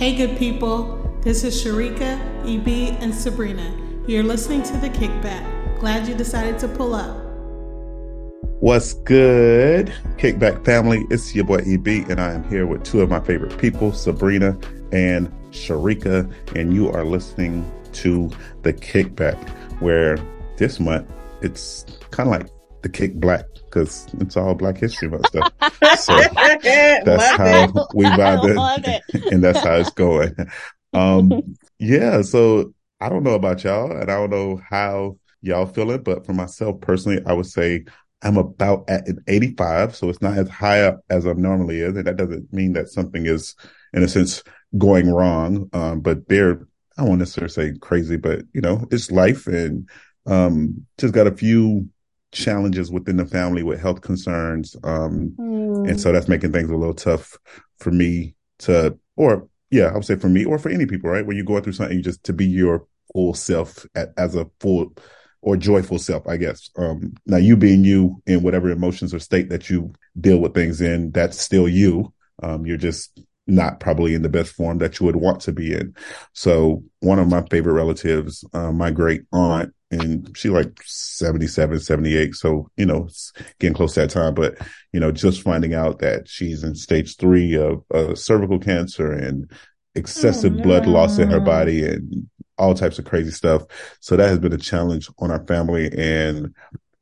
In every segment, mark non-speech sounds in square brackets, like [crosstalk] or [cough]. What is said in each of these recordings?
Hey, good people. This is Sharika, EB, and Sabrina. You're listening to The Kickback. Glad you decided to pull up. What's good, Kickback family? It's your boy EB, and I am here with two of my favorite people, Sabrina and Sharika, and you are listening to The Kickback, where this month it's kind of like the kick black because it's all Black History Month stuff. [laughs] So that's how we vibe it, [laughs] and that's how it's going. Um, yeah. So I don't know about y'all, and I don't know how y'all feeling, but for myself personally, I would say I'm about at an 85, so it's not as high up as I normally is, and that doesn't mean that something is, in a sense, going wrong. Um, but they're I to necessarily say crazy, but you know, it's life, and um, just got a few challenges within the family with health concerns. Um, mm. and so that's making things a little tough for me to, or yeah, I would say for me or for any people, right? When you're going through something, you just to be your full self at, as a full or joyful self, I guess. Um, now you being you in whatever emotions or state that you deal with things in, that's still you. Um, you're just not probably in the best form that you would want to be in. So one of my favorite relatives, uh, my great aunt, and she like 77, 78. So, you know, it's getting close to that time, but, you know, just finding out that she's in stage three of uh, cervical cancer and excessive oh, blood loss in her body and all types of crazy stuff. So that has been a challenge on our family. And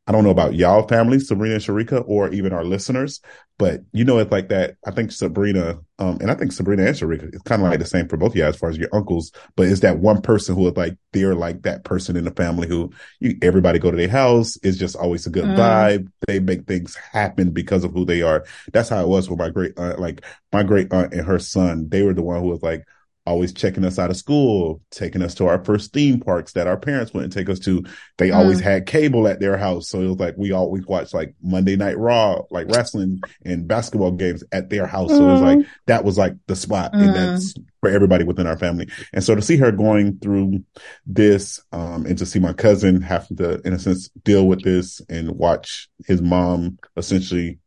I don't know about y'all family, Sabrina and Sharika, or even our listeners, but you know, it's like that. I think Sabrina, um, and I think Sabrina and Sharika, it's kind of like the same for both of you as far as your uncles, but it's that one person who is like, they're like that person in the family who you, everybody go to their house. It's just always a good mm. vibe. They make things happen because of who they are. That's how it was with my great aunt, like my great aunt and her son. They were the one who was like, always checking us out of school, taking us to our first theme parks that our parents wouldn't take us to. They mm. always had cable at their house. So it was like we always watched like Monday Night Raw, like wrestling and basketball games at their house. Mm. So it was like that was like the spot. Mm. And that's for everybody within our family. And so to see her going through this, um, and to see my cousin having to, in a sense, deal with this and watch his mom essentially,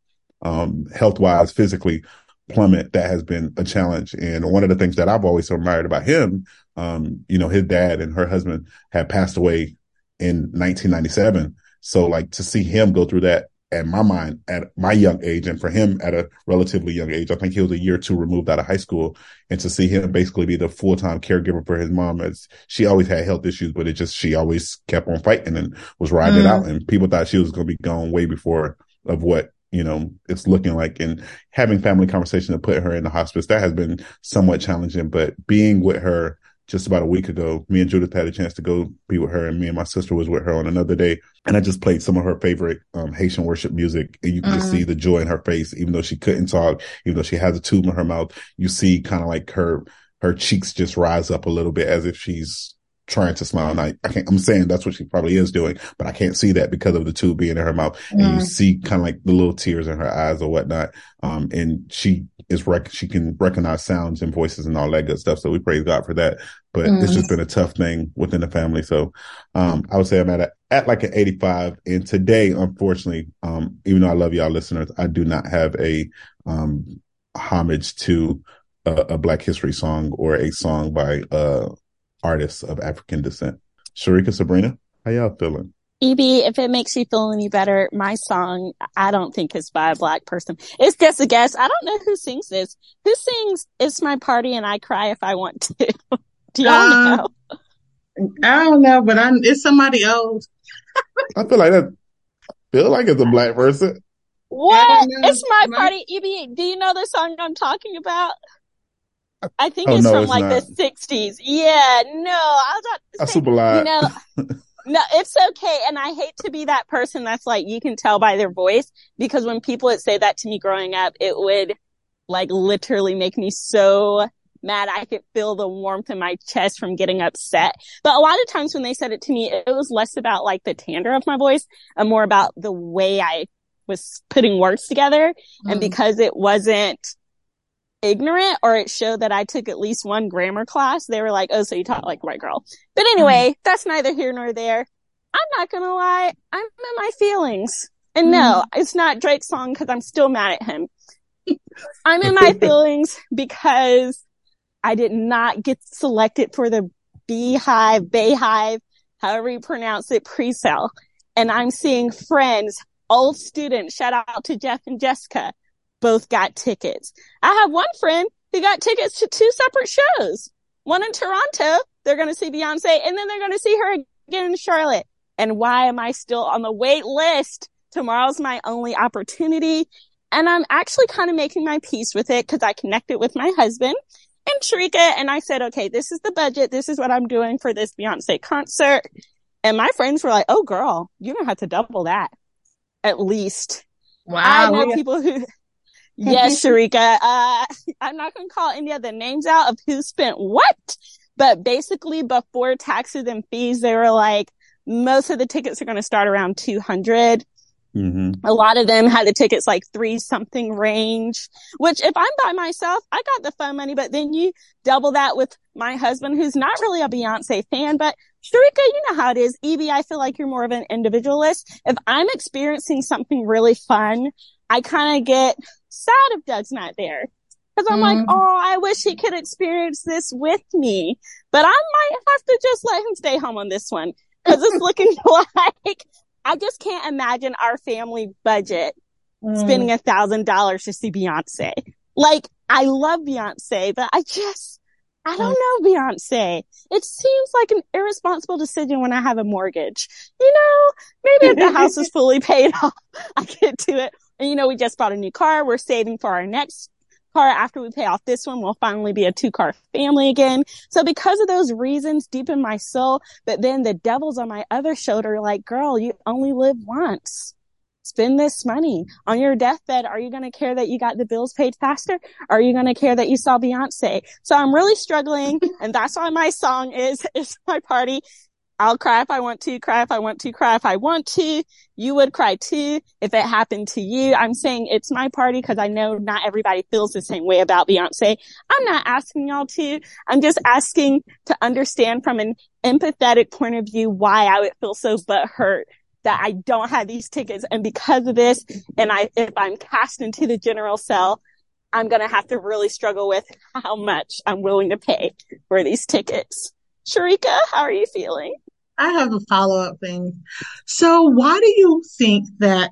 um, health wise, physically plummet, that has been a challenge. And one of the things that I've always admired about him, um, you know, his dad and her husband had passed away in 1997. So like to see him go through that at my mind at my young age and for him at a relatively young age, I think he was a year or two removed out of high school and to see him basically be the full-time caregiver for his mom as she always had health issues, but it just, she always kept on fighting and was riding mm. it out and people thought she was going to be gone way before of what you know, it's looking like and having family conversation to put her in the hospice, that has been somewhat challenging, but being with her just about a week ago, me and Judith had a chance to go be with her and me and my sister was with her on another day. And I just played some of her favorite, um, Haitian worship music and you can mm-hmm. just see the joy in her face, even though she couldn't talk, even though she has a tube in her mouth, you see kind of like her, her cheeks just rise up a little bit as if she's trying to smile. And I, I can't, I'm saying that's what she probably is doing, but I can't see that because of the tube being in her mouth. Mm. And you see kind of like the little tears in her eyes or whatnot. Um, and she is rec, she can recognize sounds and voices and all that good stuff. So we praise God for that. But mm. it's just been a tough thing within the family. So, um, I would say I'm at a, at like an 85. And today, unfortunately, um, even though I love y'all listeners, I do not have a, um, homage to a, a Black History song or a song by, uh, artists of African descent. Sharika Sabrina, how y'all feeling? EB, if it makes you feel any better, my song, I don't think is by a black person. It's just a guess. I don't know who sings this. Who sings It's My Party and I Cry If I Want to? [laughs] Do y'all uh, know? I don't know, but I'm, it's somebody else. [laughs] I feel like that, feel like it's a black person. What? It's my party. EB, do you know the song I'm talking about? I think oh, it's no, from it's like not. the sixties. Yeah, no, I was about to super lie. You know, [laughs] no, it's okay. And I hate to be that person that's like, you can tell by their voice because when people would say that to me growing up, it would like literally make me so mad. I could feel the warmth in my chest from getting upset. But a lot of times when they said it to me, it was less about like the timbre of my voice and more about the way I was putting words together. Mm. And because it wasn't ignorant or it showed that I took at least one grammar class, they were like, oh, so you talk like white girl. But anyway, mm. that's neither here nor there. I'm not gonna lie. I'm in my feelings. And mm. no, it's not Drake's song because I'm still mad at him. [laughs] I'm in my [laughs] feelings because I did not get selected for the Beehive, Bayhive, however you pronounce it, pre-sale. And I'm seeing friends, old students, shout out to Jeff and Jessica, both got tickets. I have one friend who got tickets to two separate shows. One in Toronto, they're going to see Beyonce, and then they're going to see her again in Charlotte. And why am I still on the wait list? Tomorrow's my only opportunity. And I'm actually kind of making my peace with it because I connected with my husband and Sharika and I said, okay, this is the budget. This is what I'm doing for this Beyonce concert. And my friends were like, oh girl, you're going to have to double that at least. Wow. I know people who, yes, [laughs] Sharika, uh, I'm not going to call any of the names out of who spent what, but basically before taxes and fees, they were like, most of the tickets are going to start around 200. Mm-hmm. A lot of them had the tickets like three something range, which if I'm by myself, I got the fun money, but then you double that with my husband, who's not really a Beyonce fan, but Sharika, you know how it is. EB, I feel like you're more of an individualist. If I'm experiencing something really fun, I kind of get sad if Doug's not there. Cause I'm like, Mhm. oh, I wish he could experience this with me, but I might have to just let him stay home on this one. Cause it's looking [laughs] like I just can't imagine our family budget Mm. spending a thousand dollars to see Beyonce. Like, I love Beyonce, but I just, I don't know Beyonce. It seems like an irresponsible decision when I have a mortgage. You know, maybe if the house is [laughs] fully paid off, I get to it. And you know, we just bought a new car. We're saving for our next car. After we pay off this one, we'll finally be a two car family again. So because of those reasons deep in my soul, but then the devil's on my other shoulder, like, girl, you only live once spend this money on your deathbed. Are you going to care that you got the bills paid faster? Are you going to care that you saw Beyonce? So I'm really struggling. and that's why my song is, [laughs] is my party. I'll cry if I want to, cry if I want to, cry if I want to. You would cry too if it happened to you. I'm saying it's my party because I know not everybody feels the same way about Beyonce. I'm not asking y'all to. I'm just asking to understand from an empathetic point of view why I would feel so butthurt that I don't have these tickets. And because of this, and I, if I'm cast into the general cell, I'm going to have to really struggle with how much I'm willing to pay for these tickets. Sharika, how are you feeling? I have a follow-up thing. So why do you think that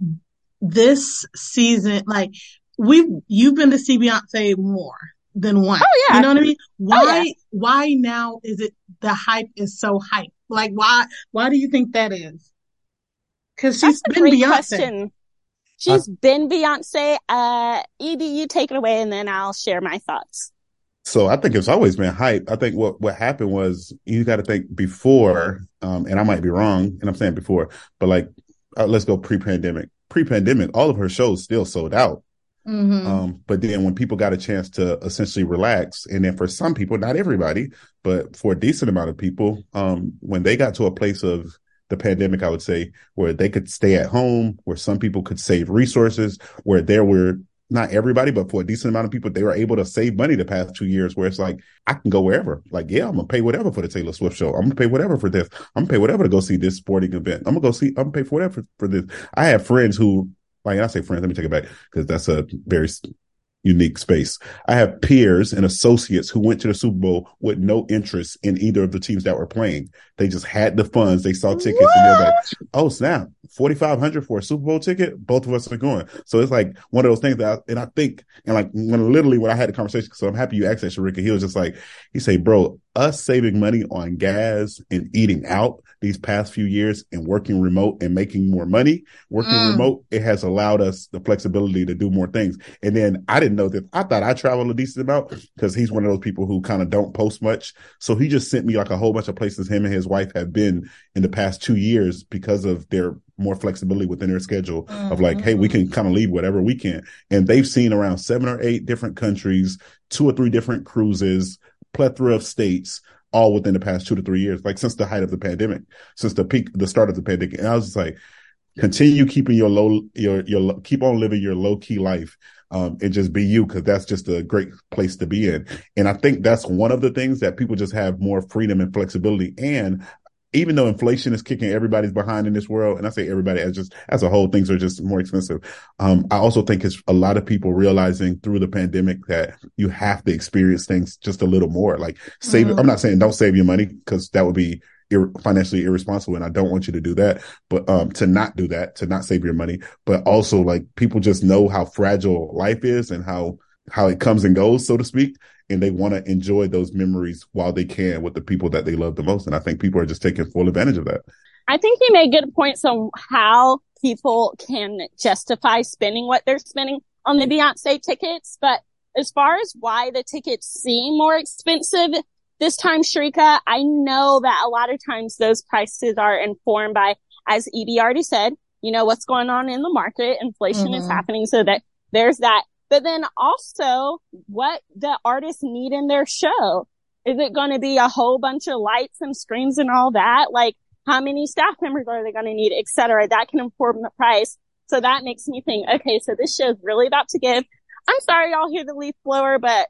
this season, like we've you've been to see Beyonce more than once? Oh, yeah. You know what I mean? Why, yeah. why now is it the hype is so hype? Like why, why do you think that is? Cause she's That's been Beyonce. question. She's been Beyonce. Uh, EB, you take it away and then I'll share my thoughts. So I think it's always been hype. I think what what happened was you got to think before, um, and I might be wrong, and I'm saying before, but like uh, let's go pre-pandemic. Pre-pandemic, all of her shows still sold out. Mhm. Um, but then when people got a chance to essentially relax, and then for some people, not everybody, but for a decent amount of people, um, when they got to a place of the pandemic, I would say, where they could stay at home, where some people could save resources, where there were not everybody, but for a decent amount of people, they were able to save money the past two years where it's like, I can go wherever. Like, yeah, I'm gonna pay whatever for the Taylor Swift show. I'm gonna pay whatever for this. I'm gonna pay whatever to go see this sporting event. I'm gonna go see, I'm gonna pay for whatever for this. I have friends who, like, I say friends, let me take it back because that's a very unique space. I have peers and associates who went to the Super Bowl with no interest in either of the teams that were playing. They just had the funds. They saw tickets and they're like, oh snap, 4,500 for a Super Bowl ticket. Both of us are going. So it's like one of those things that, I, and I think, and like when literally when I had the conversation, so I'm happy you asked that, Sharika, he was just like, he said, bro, us saving money on gas and eating out these past few years and working remote and making more money, working Mm. remote, it has allowed us the flexibility to do more things. And then I didn't know that I thought I traveled a decent amount because he's one of those people who kind of don't post much. So he just sent me like a whole bunch of places him and his wife have been in the past two years because of their more flexibility within their schedule of like, hey, we can mm-hmm. kind of leave whatever we can. And they've seen around seven or eight different countries, two or three different cruises, plethora of states, all within the past two to three years, like since the height of the pandemic, since the peak, the start of the pandemic. And I was just like, continue keeping your low, your, your, keep on living your low key life. Um, and just be you because that's just a great place to be in. And I think that's one of the things that people just have more freedom and flexibility. And even though inflation is kicking everybody's behind in this world, and I say everybody as just as a whole, things are just more expensive. Um, I also think it's a lot of people realizing through the pandemic that you have to experience things just a little more. Like save, mm-hmm. I'm not saying don't save your money because that would be ir- financially irresponsible, and I don't want you to do that. But um, to not do that, to not save your money, but also like people just know how fragile life is and how how it comes and goes, so to speak and they want to enjoy those memories while they can with the people that they love the most. And I think people are just taking full advantage of that. I think you made good points on how people can justify spending what they're spending on the Beyonce tickets. But as far as why the tickets seem more expensive this time, Sharika, I know that a lot of times those prices are informed by, as EB already said, you know, what's going on in the market. Inflation mm-hmm. is happening. So that there's that but then also what the artists need in their show. Is it going to be a whole bunch of lights and screens and all that? Like how many staff members are they going to need, et cetera? That can inform the price. So that makes me think, okay, so this show's really about to give. I'm sorry y'all hear the leaf blower, but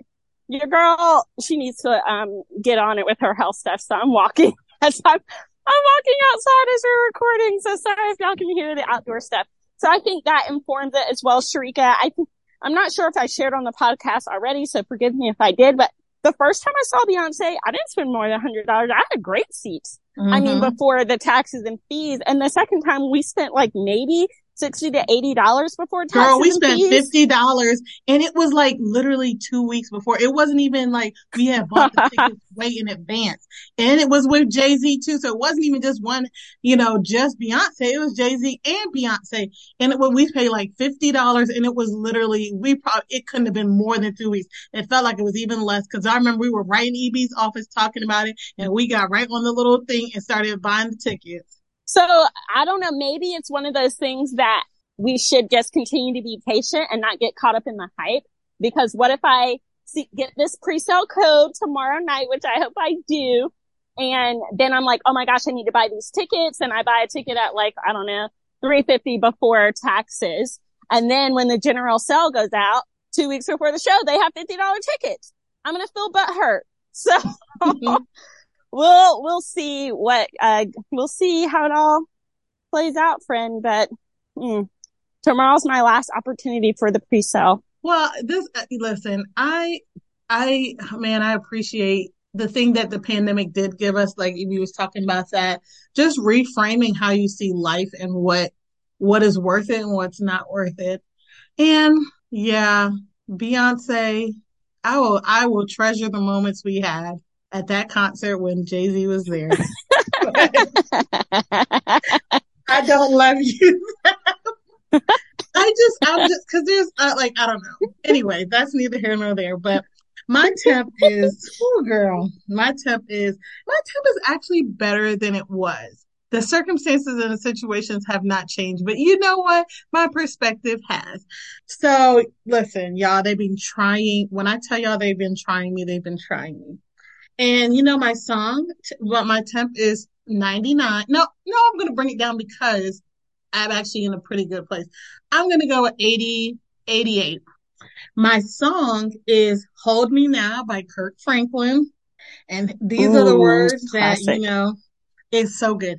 your girl, she needs to, um, get on it with her health stuff. So I'm walking [laughs] as I'm, I'm walking outside as we're recording. So sorry if y'all can hear the outdoor stuff. So I think that informs it as well, Sharika. I think I'm not sure if I shared on the podcast already, so forgive me if I did, but the first time I saw Beyonce, I didn't spend more than hundred dollars. I had great seats. Mm-hmm. I mean, mm-hmm. before the taxes and fees. And the second time we spent like maybe 60 to 80 dollars before taxes. Girl, we spent 50 dollars and it was like literally two weeks before. It wasn't even like we had bought the [laughs] tickets way in advance. And it was with Jay-Z too. So it wasn't even just one, you know, just Beyonce. It was Jay-Z and Beyonce. And it, we paid like 50 dollars and it was literally, we probably, it couldn't have been more than two weeks. It felt like it was even less because I remember we were right in EB's office talking about it and we got right on the little thing and started buying the tickets. So I don't know. Maybe it's one of those things that we should just continue to be patient and not get caught up in the hype. Because what if I see, get this pre-sale code tomorrow night, which I hope I do. And then I'm like, oh my gosh, I need to buy these tickets. And I buy a ticket at like, I don't know, 350 before taxes. And then when the general sale goes out two weeks before the show, they have $50 tickets. I'm going to feel butt hurt. [laughs] So mm-hmm. We'll we'll see what uh we'll see how it all plays out, friend. But mm, tomorrow's my last opportunity for the pre-sale. Well, this uh, listen, I I man, I appreciate the thing that the pandemic did give us. Like you was talking about that, just reframing how you see life and what what is worth it and what's not worth it. And yeah, Beyonce, I will I will treasure the moments we had at that concert when Jay Z was there. [laughs] I don't love you. I just, I'm just, cause there's, uh, like, I don't know. Anyway, that's neither here nor there, but my temp is, oh girl, my temp is, my temp is actually better than it was. The circumstances and the situations have not changed, but you know what? My perspective has. So listen, y'all, they've been trying, when I tell y'all they've been trying me, they've been trying me. And you know, my song, what my temp is 99. No, no, I'm going to bring it down because I'm actually in a pretty good place. I'm going to go with 80, 88. My song is Hold Me Now by Kirk Franklin. And these Ooh, are the words classic. that, you know, it's so good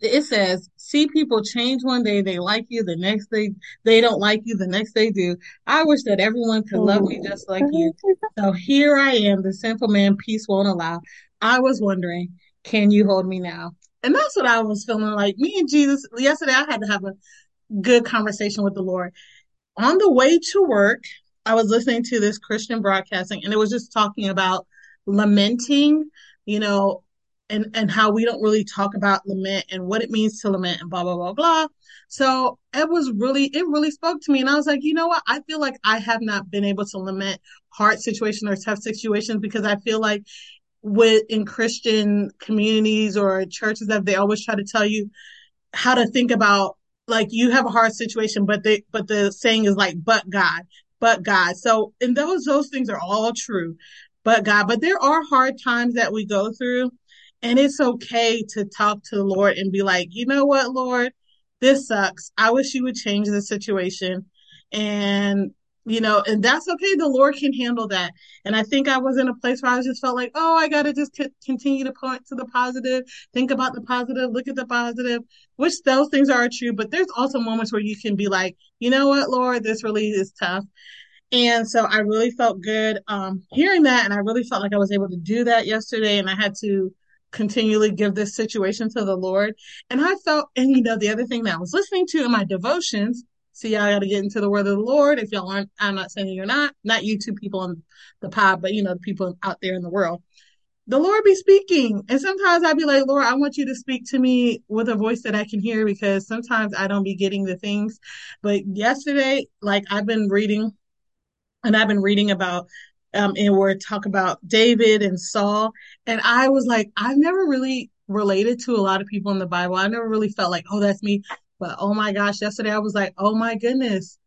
it says, see people change one day, they like you, the next day they don't like you, the next they do. I wish that everyone could love me just like you. So here I am, the simple man peace won't allow. I was wondering, can you hold me now? And that's what I was feeling like. Me and Jesus, yesterday I had to have a good conversation with the Lord. On the way to work, I was listening to this Christian broadcasting and it was just talking about lamenting, you know, and, and how we don't really talk about lament and what it means to lament and blah, blah, blah, blah. So it was really, it really spoke to me. And I was like, you know what? I feel like I have not been able to lament hard situations or tough situations because I feel like with in Christian communities or churches that they always try to tell you how to think about like you have a hard situation, but they, but the saying is like, but God, but God. So, and those, those things are all true, but God, but there are hard times that we go through and it's okay to talk to the Lord and be like, you know what, Lord, this sucks. I wish you would change the situation. And you know, and that's okay. The Lord can handle that. And I think I was in a place where I just felt like, oh, I got to just c- continue to point to the positive, think about the positive, look at the positive, which those things are true. But there's also moments where you can be like, you know what, Lord, this really is tough. And so I really felt good um, hearing that. And I really felt like I was able to do that yesterday. And I had to continually give this situation to the Lord. And I felt, and you know, the other thing that I was listening to in my devotions See, y'all got to get into the word of the Lord. If y'all aren't, I'm not saying you're not, not you two people on the pod, but you know, the people out there in the world. The Lord be speaking. And sometimes I'd be like, Lord, I want you to speak to me with a voice that I can hear because sometimes I don't be getting the things. But yesterday, like I've been reading and I've been reading about um and where talk about David and Saul. And I was like, I've never really related to a lot of people in the Bible. I never really felt like, oh, that's me. But oh my gosh, yesterday I was like, oh my goodness,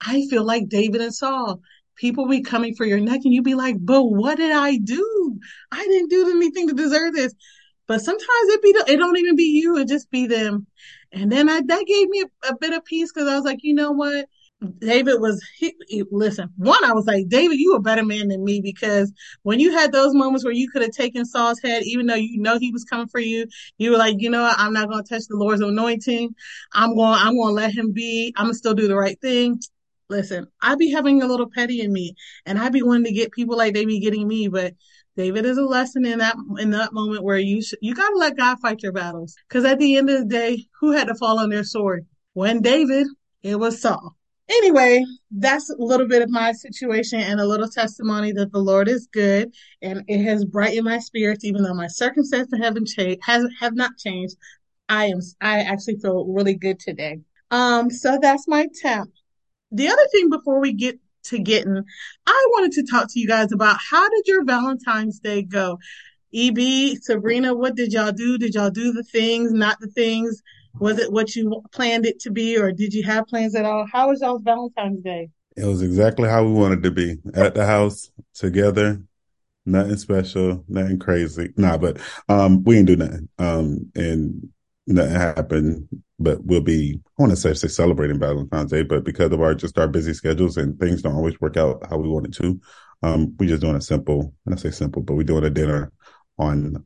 I feel like David and Saul. People be coming for your neck and you be like, but what did I do? I didn't do anything to deserve this. But sometimes it be, it don't even be you. It just be them. And then I, that gave me a, a bit of peace because I was like, you know what? David was, he, he, listen, one, I was like, David, you a better man than me because when you had those moments where you could have taken Saul's head, even though you know he was coming for you, you were like, you know what? I'm not going to touch the Lord's anointing. I'm going, I'm going to let him be. I'm to still do the right thing. Listen, I be having a little petty in me and I be wanting to get people like they be getting me, but David is a lesson in that in that moment where you sh- you got to let God fight your battles. Because at the end of the day, who had to fall on their sword? When David, it was Saul anyway, that's a little bit of my situation and a little testimony that the Lord is good and it has brightened my spirits, even though my circumstances haven't changed, has have not changed. I am, I actually feel really good today. Um, so that's my tip. The other thing before we get to getting, I wanted to talk to you guys about how did your Valentine's Day go? EB, Sabrina, what did y'all do? Did y'all do the things, not the things? Was it what you planned it to be, or did you have plans at all? How was y'all's Valentine's Day? It was exactly how we wanted to be at the house together. Nothing special, nothing crazy. Nah, but um, we didn't do nothing. Um, and nothing happened. But we'll be, I want to say, celebrating Valentine's Day, but because of our just our busy schedules and things don't always work out how we want it to, um, we just doing a simple. I say simple, but we're doing a dinner on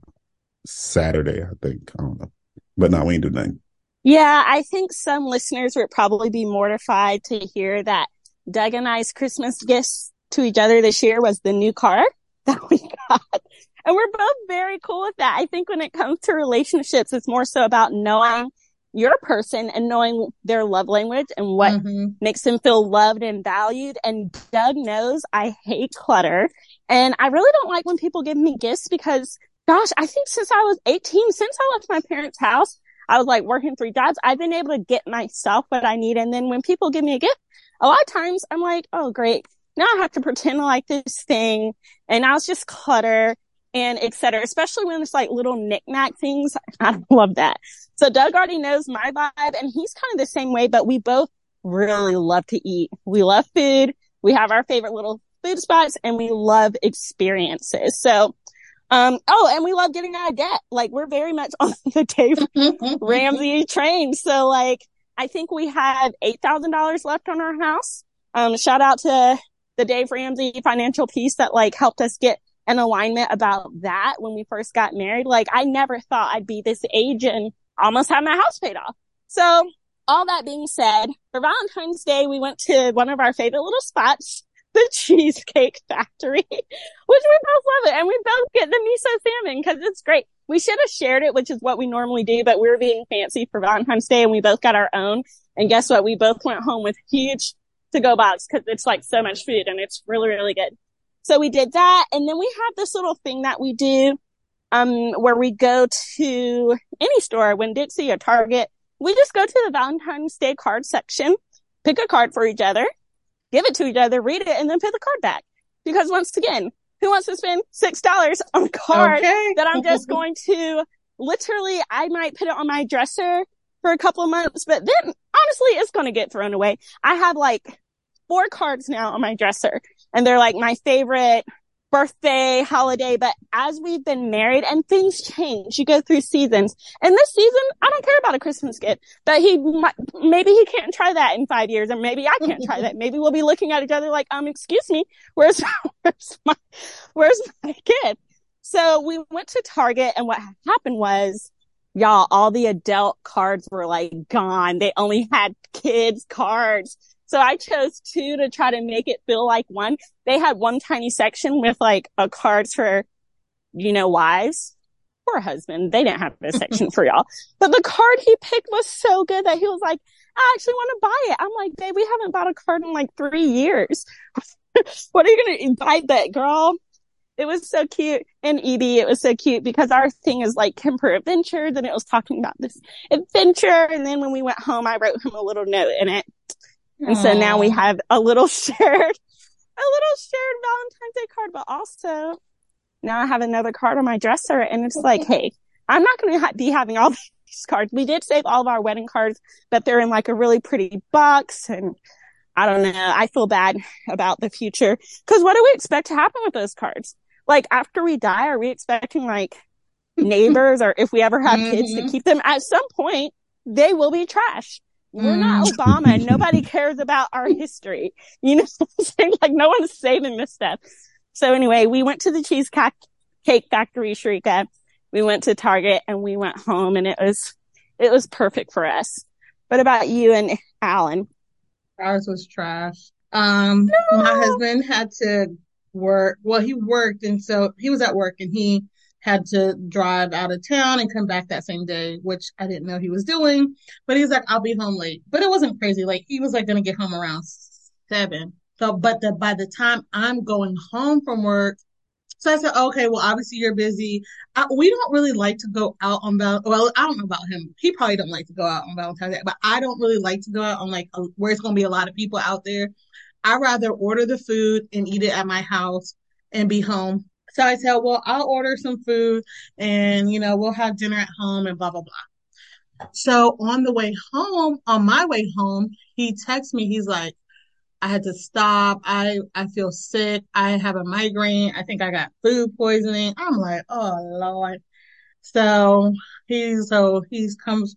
Saturday, I think. I don't know, but no, we ain't do nothing. Yeah, I think some listeners would probably be mortified to hear that Doug and I's Christmas gifts to each other this year was the new car [laughs] that we got. And we're both very cool with that. I think when it comes to relationships, it's more so about knowing your person and knowing their love language and what mm-hmm. makes them feel loved and valued. And Doug knows I hate clutter and I really don't like when people give me gifts because gosh, I think since I was 18, since I left my parents' house, I was like working three jobs. I've been able to get myself what I need. And then when people give me a gift, a lot of times I'm like, oh, great. Now I have to pretend like this thing and now it's just clutter and etc. Especially when it's like little knickknack things. [laughs] I love that. So Doug already knows my vibe and he's kind of the same way, but we both really love to eat. We love food. We have our favorite little food spots and we love experiences. So um, oh, and we love getting out of debt. Like we're very much [laughs] on the Dave Ramsey train. So like, I think we have $8,000 left on our house. Um, shout out to the Dave Ramsey financial piece that like helped us get an alignment about that when we first got married. Like I never thought I'd be this age and almost have my house paid off. So all that being said, for Valentine's Day, we went to one of our favorite little spots [laughs] the Cheesecake Factory, [laughs] which we both love it. And we both get the miso salmon because it's great. We should have shared it, which is what we normally do, but we are being fancy for Valentine's Day and we both got our own. And guess what? We both went home with huge to go box because it's like so much food and it's really, really good. So we did that. And then we have this little thing that we do, um, where we go to any store, Winn-Dixie or Target. We just go to the Valentine's Day card section, pick a card for each other, give it to each other, read it, and then pay the card back. Because once again, who wants to spend six dollars on a card okay. that I'm just [laughs] going to literally, I might put it on my dresser for a couple of months, but then honestly, it's going to get thrown away. I have like four cards now on my dresser and they're like my favorite birthday, holiday, but as we've been married and things change, you go through seasons. And this season, I don't care about a Christmas gift, but he might, maybe he can't try that in five years, or maybe I can't try that. Maybe we'll be looking at each other like, um, excuse me, where's, [laughs] where's my, where's my gift? So we went to Target and what happened was, y'all, all the adult cards were like gone. They only had kids cards. So I chose two to try to make it feel like one. They had one tiny section with like a cards for, you know, wives or husband. They didn't have a [laughs] section for y'all, but the card he picked was so good that he was like, I actually want to buy it. I'm like, babe, we haven't bought a card in like three years. [laughs] what are you going to buy that girl? It was so cute. And EB, it was so cute because our thing is like Kemper Adventures and it was talking about this adventure. And then when we went home, I wrote him a little note in it and so now we have a little [laughs] shared, a little shared Valentine's Day card, but also now I have another card on my dresser and it's like, hey, I'm not going to ha- be having all [laughs] these cards. We did save all of our wedding cards, but they're in like a really pretty box and I don't know. I feel bad about the future because what do we expect to happen with those cards? Like after we die, are we expecting like [laughs] neighbors or if we ever have mm-hmm. kids to mm-hmm. keep them at some point, they will be trash. We're not mm. Obama. Nobody cares about our history. You know Like no one's saving this stuff. So anyway, we went to the cheesecake cake factory, Sharika. We went to Target and we went home and it was, it was perfect for us. What about you and Alan? Ours was trash. Um, no. my husband had to work. Well, he worked and so he was at work and he had to drive out of town and come back that same day, which I didn't know he was doing. But he's like, I'll be home late. But it wasn't crazy. Like he was like gonna get home around seven. So, but the, by the time I'm going home from work, so I said, okay, well, obviously you're busy. I, we don't really like to go out on Val. Well, I don't know about him. He probably don't like to go out on Valentine's Day, but I don't really like to go out on like a, where it's going to be a lot of people out there. I rather order the food and eat it at my house and be home so I said, well, I'll order some food and, you know, we'll have dinner at home and blah, blah, blah. So on the way home, on my way home, he texts me. He's like, I had to stop. I, I feel sick. I have a migraine. I think I got food poisoning. I'm like, oh Lord. So he's, so he's comes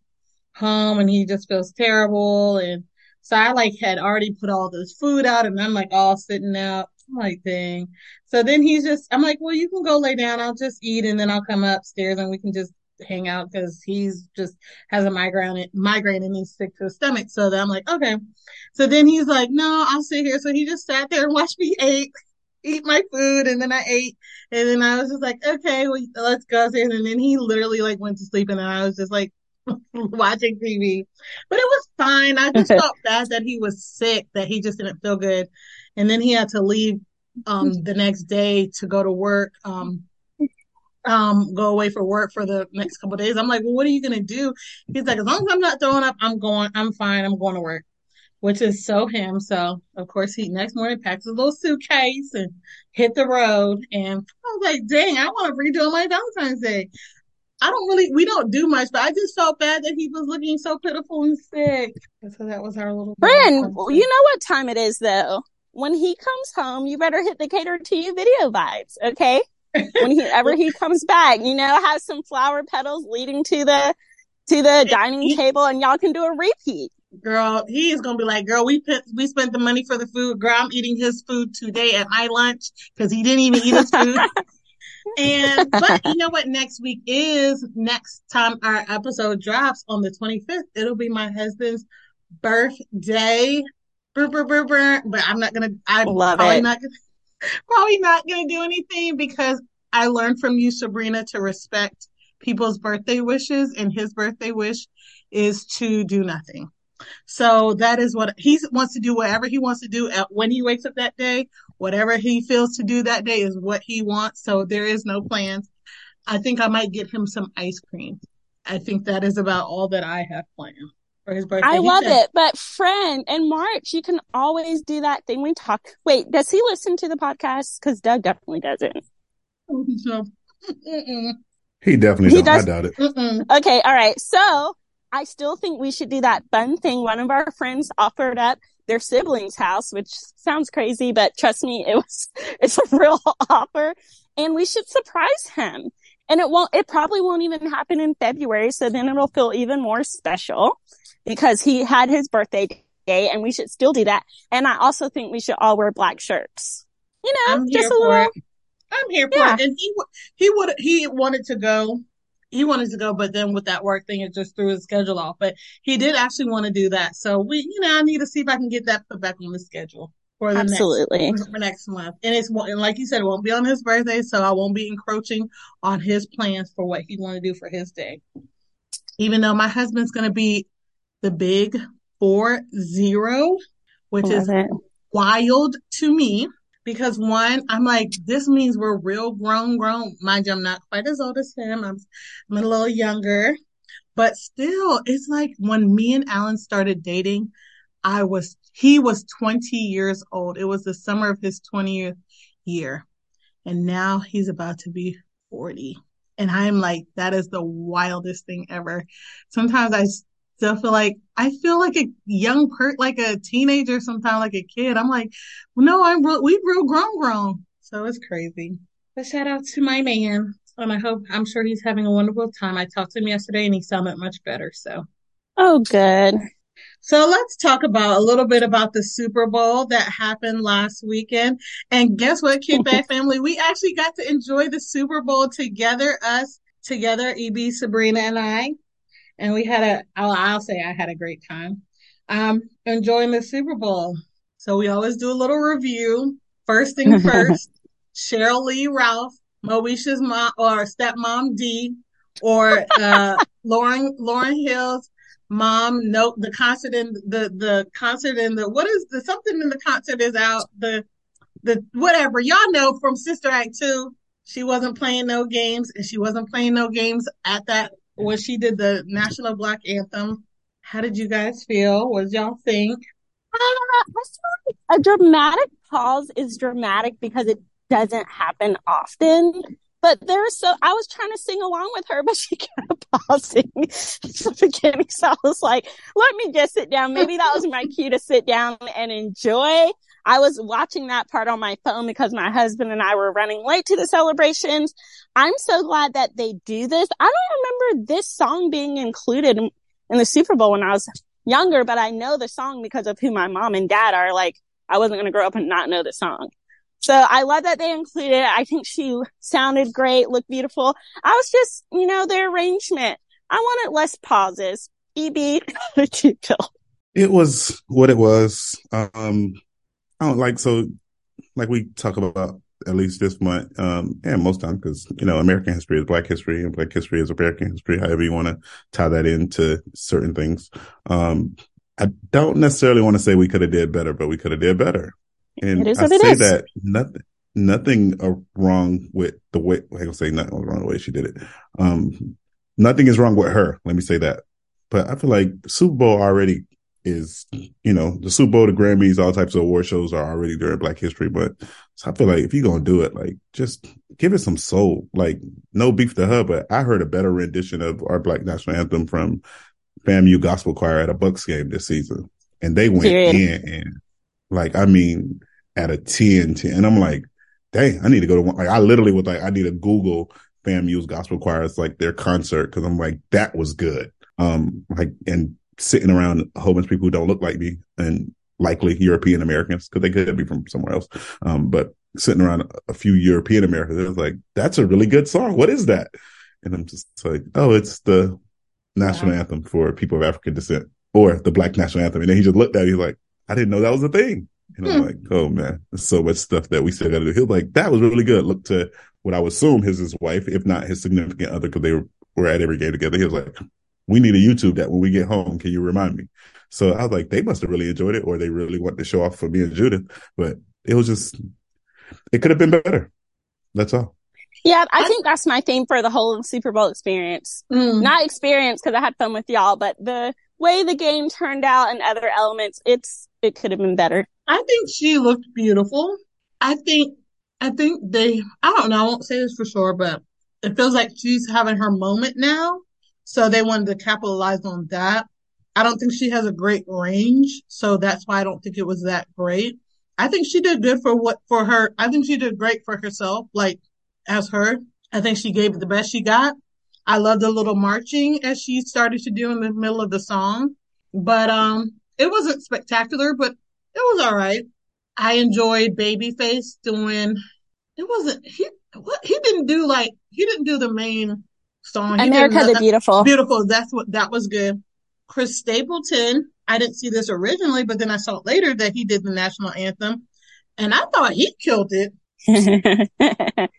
home and he just feels terrible. And so I like had already put all this food out and I'm like all sitting out like, dang. So then he's just, I'm like, well, you can go lay down. I'll just eat and then I'll come upstairs and we can just hang out because he's just has a migraine, migraine and he's sick to his stomach. So then I'm like, okay. So then he's like, no, I'll sit here. So he just sat there and watched me eat, eat my food. And then I ate. And then I was just like, okay, well, let's go upstairs. And then he literally like went to sleep and then I was just like, [laughs] watching TV. But it was fine. I just [laughs] felt bad that he was sick, that he just didn't feel good and then he had to leave um, the next day to go to work, um, um, go away for work for the next couple days. I'm like, well, what are you gonna do? He's like, as long as I'm not throwing up, I'm going. I'm fine. I'm going to work, which is so him. So of course he next morning packs his little suitcase and hit the road. And I was like, dang, I want to redo my Valentine's Day. I don't really, we don't do much, but I just felt bad that he was looking so pitiful and sick. So that was our little friend. You know what time it is though? When he comes home, you better hit the cater to you video vibes. Okay. Whenever he comes back, you know, have some flower petals leading to the, to the dining table and y'all can do a repeat. Girl, he is gonna be like, girl, we put, we spent the money for the food. Girl, I'm eating his food today at my lunch because he didn't even eat his food. [laughs] and but you know what? Next week is next time our episode drops on the 25th. It'll be my husband's birthday burr, burr, burr, burr, but I'm not gonna. I'm Love probably it. not gonna, probably not gonna do anything because I learned from you, Sabrina, to respect people's birthday wishes, and his birthday wish is to do nothing. So that is what he wants to do. Whatever he wants to do at, when he wakes up that day, whatever he feels to do that day is what he wants. So there is no plans. I think I might get him some ice cream. I think that is about all that I have planned for his birthday. I love said, it. But friend, in March, you can always do that thing we talk. Wait, does he listen to the podcast? Cause Doug definitely doesn't. He definitely he does. I doubt it. Mm-mm. Okay. All right. So I still think we should do that fun thing one of our friends offered up their siblings' house, which sounds crazy, but trust me, it was, [laughs] it's a real [laughs] offer and we should surprise him. And it won't, it probably won't even happen in February. So then it'll feel even more special because he had his birthday day and we should still do that. And I also think we should all wear black shirts. You know, just a little. It. I'm here for yeah. it. And he, he would, he wanted to go he wanted to go, but then with that work thing, it just threw his schedule off. But he did actually want to do that. So we, you know, I need to see if I can get that put back on the schedule for the Absolutely. next for next month. And it's and like you said, it won't be on his birthday, so I won't be encroaching on his plans for what he want to do for his day. Even though my husband's going to be the big four zero, which is it. wild to me because one, I'm like, this means we're real grown, grown. Mind you, I'm not quite as old as him. I'm, I'm a little younger, but still, it's like when me and Alan started dating, I was, he was 20 years old. It was the summer of his 20th year. And now he's about to be 40. And I'm like, that is the wildest thing ever. Sometimes I still feel like I feel like a young per like a teenager, sometimes like a kid. I'm like, no, I'm real, we real grown, grown. So it's crazy. But shout out to my man, and I hope I'm sure he's having a wonderful time. I talked to him yesterday, and he sounded much better. So, oh, good. So let's talk about a little bit about the Super Bowl that happened last weekend. And guess what, Kickback [laughs] family? We actually got to enjoy the Super Bowl together, us together, EB, Sabrina, and I and we had a I'll, I'll say I had a great time um enjoying the Super Bowl. So we always do a little review. First thing [laughs] first, Sheryl Lee Ralph, Moesha's mom or stepmom Dee, or uh [laughs] Lauryn Lauryn Hill's mom. Nope, the concert in the the concert in the what is the something in the concert is out the the whatever y'all know from Sister Act two. She wasn't playing no games, and she wasn't playing no games at that when she did the national black anthem. How did you guys feel? What did y'all think? Uh, a dramatic pause is dramatic because it doesn't happen often. But there's so I was trying to sing along with her, [laughs] but she kept pausing at the beginning. So I was like, let me just sit down. Maybe that was my cue to sit down and enjoy. I was watching that part on my phone because my husband and I were running late to the celebrations. I'm so glad that they do this. I don't remember this song being included in, the Super Bowl when I was younger, but I know the song because of who my mom and dad are. Like, I wasn't going to grow up and not know the song. So I love that they included it. I think she sounded great, looked beautiful. I was just, you know, the arrangement. I wanted less pauses. EB, [laughs] It was what it was. Um, I don't like so like we talk about at least this month, um, and most time because you know American history is Black history and Black history is American history. However you want to tie that into certain things. Um, I don't necessarily want to say we could have did better, but we could have did better. And I say is. that nothing, nothing uh, wrong with the way I can say nothing wrong with the way she did it. Um, nothing is wrong with her. Let me say that. But I feel like Super Bowl already is, you know, the Super Bowl, the Grammys, all types of award shows are already during Black History. But so I feel like if you're gonna do it, like just give it some soul. Like no beef to her, but I heard a better rendition of our Black National Anthem from FAMU Gospel Choir at a Bucks game this season, and they went in and like I mean at a 10, 10. and I'm like, dang, I need to go to one. Like I literally was like, I need to Google FAMU's Gospel Choir. It's like their concert because I'm like that was good. Um, like and sitting around a whole bunch of people who don't look like me and likely European Americans because they could be from somewhere else. Um, but sitting around a few European Americans, it was like, that's a really good song. What is that? And I'm just like, oh, it's the national wow. anthem for people of African descent or the black national anthem. And then he just looked at me, he's like, I didn't know that was a thing. And I'm hmm. like, oh man, there's so much stuff that we still got to do. He was like, that was really good. Look to what I would assume is his wife, if not his significant other, because they were, were at every game together. He was like, we need a YouTube that when we get home. Can you remind me? So I was like, they must have really enjoyed it or they really want to show off for me and Judith, but it was just, it could have been better. That's all. Yeah, I think that's my theme for the whole Super Bowl experience. Mm. Not experience because I had fun with y'all, but the way the game turned out and other elements, it's, it could have been better. I think she looked beautiful. I think, I think they, I don't know, I won't say this for sure, but it feels like she's having her moment now so they wanted to capitalize on that. I don't think she has a great range, so that's why I don't think it was that great. I think she did good for what for her. I think she did great for herself, like as her. I think she gave the best she got. I love the little marching as she started to do in the middle of the song, but um, it wasn't spectacular, but it was all right. I enjoyed Babyface doing. It wasn't he. What he didn't do like he didn't do the main song. America the Beautiful. Beautiful. That's what that was good. Chris Stapleton. I didn't see this originally, but then I saw later that he did the national anthem, and I thought he killed it. [laughs]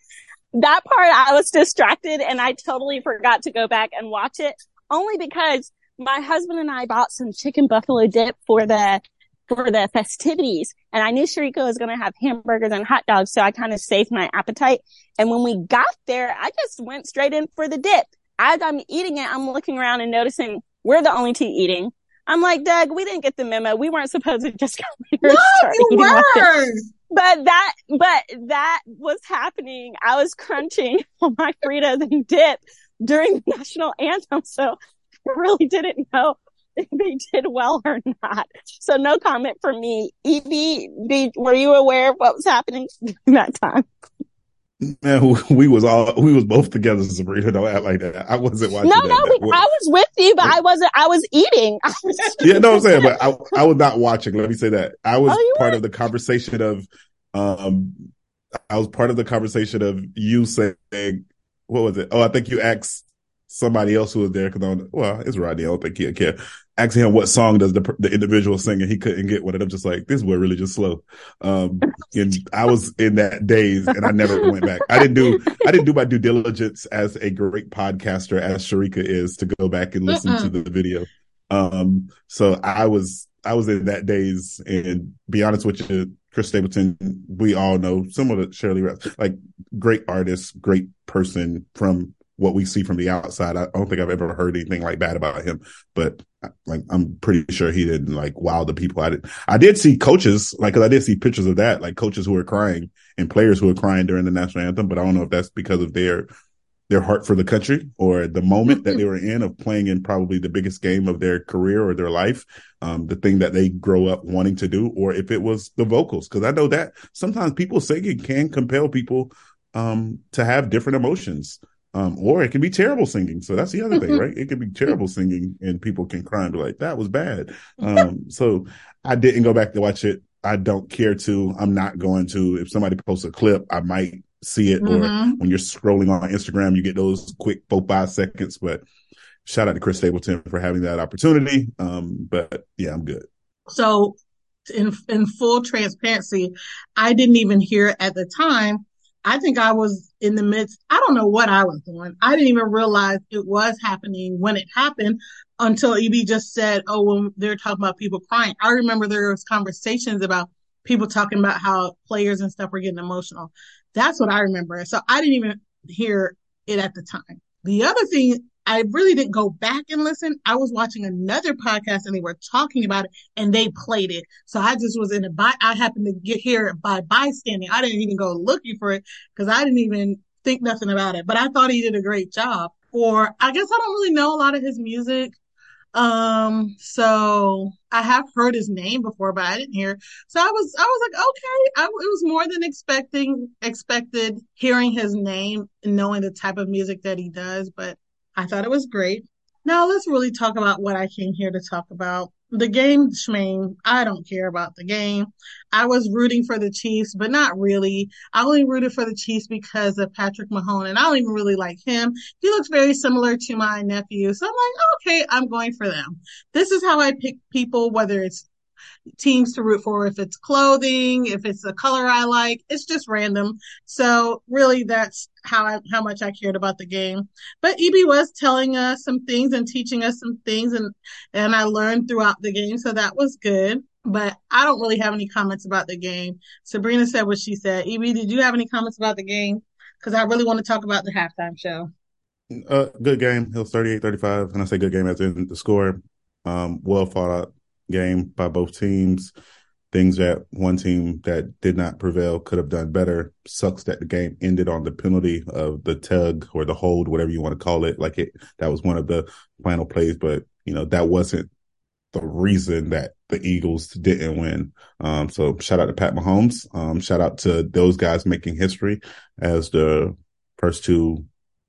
that part I was distracted and I totally forgot to go back and watch it only because my husband and I bought some chicken buffalo dip for the for the festivities and I knew Sharika was going to have hamburgers and hot dogs. So I kind of saved my appetite. And when we got there, I just went straight in for the dip. As I'm eating it, I'm looking around and noticing we're the only two eating. I'm like, Doug, we didn't get the memo. We weren't supposed to just go. No, you were. But that, but that was happening. I was crunching [laughs] on my Fritos and dip during the national anthem. So I really didn't know [laughs] they did well or not. So no comment from me. EB, did, were you aware of what was happening [laughs] that time? Man, we was all we was both together, Sabrina. Don't act like that. I wasn't watching. No, that, no, that we, I was with you, but I wasn't. I was eating. I was [laughs] yeah, no, I'm saying, but I, I was not watching. Let me say that I was Oh, part weren't? of the conversation of, um, I was part of the conversation of you saying, what was it? Oh, I think you asked somebody else who was there because well, it's Rodney. I don't think he'd care. Asking him what song does the the individual sing, and he couldn't get one. And I'm just like, this boy really just slow. Um, and I was in that daze, and I never went back. I didn't do I didn't do my due diligence as a great podcaster as Sharika is to go back and listen Mm-mm. to the video. Um, so I was I was in that daze, and be honest with you, Chris Stapleton, we all know similar to Shirley, like great artist, great person from what we see from the outside. I don't think I've ever heard anything like bad about him, but like I'm pretty sure he didn't like wow the people. I did. I did see coaches like 'cause I did see pictures of that, like coaches who were crying and players who were crying during the national anthem. But I don't know if that's because of their their heart for the country or the moment that they were in of playing in probably the biggest game of their career or their life, um, the thing that they grow up wanting to do, or if it was the vocals. Cause I know that sometimes people singing can compel people, um, to have different emotions. Um, or it can be terrible singing. So that's the other thing, right? It can be terrible singing and people can cry and be like, that was bad. [laughs] Um, so I didn't go back to watch it. I don't care to. I'm not going to. If somebody posts a clip, I might see it. Or Mhm. when you're scrolling on Instagram, you get those quick four, five seconds. But shout out to Chris Stapleton for having that opportunity. Um, but yeah, I'm good. So in in full transparency, I didn't even hear at the time. I think I was in the midst. I don't know what I was doing. I didn't even realize it was happening when it happened until EB just said, "Oh, when they're talking about people crying." I remember there was conversations about people talking about how players and stuff were getting emotional. That's what I remember. So I didn't even hear it at the time. The other thing, I really didn't go back and listen. I was watching another podcast and they were talking about it and they played it. So I just was in a by, I happened to get here by bystanding. I didn't even go looking for it because I didn't even think nothing about it, but I thought he did a great job. Or I guess I don't really know a lot of his music. Um, so I have heard his name before, but I didn't hear. So I was, I was like, okay, I, it was more than expecting, expected hearing his name and knowing the type of music that he does, but I thought it was great. Now let's really talk about what I came here to talk about. The game, Schmane, I don't care about the game. I was rooting for the Chiefs, but not really. I only rooted for the Chiefs because of Patrick Mahone, and I don't even really like him. He looks very similar to my nephew. So I'm like, okay, I'm going for them. This is how I pick people, whether it's teams to root for, if it's clothing, if it's a color I like, it's just random. So really that's how I, how much I cared about the game. But EB was telling us some things and teaching us some things and, and I learned throughout the game. So that was good. But I don't really have any comments about the game. Sabrina said what she said. EB, did you have any comments about the game? Because I really want to talk about the halftime show. Uh, good game. It was 38 35. And I say good game as in the score. Um, well fought out game by both teams. Things that one team that did not prevail could have done better. Sucks that the game ended on the penalty of the tug or the hold, whatever you want to call it. Like it, that was one of the final plays, but you know, that wasn't the reason that the Eagles didn't win. Um, so shout out to Pat Mahomes. Um, shout out to those guys making history as the first two,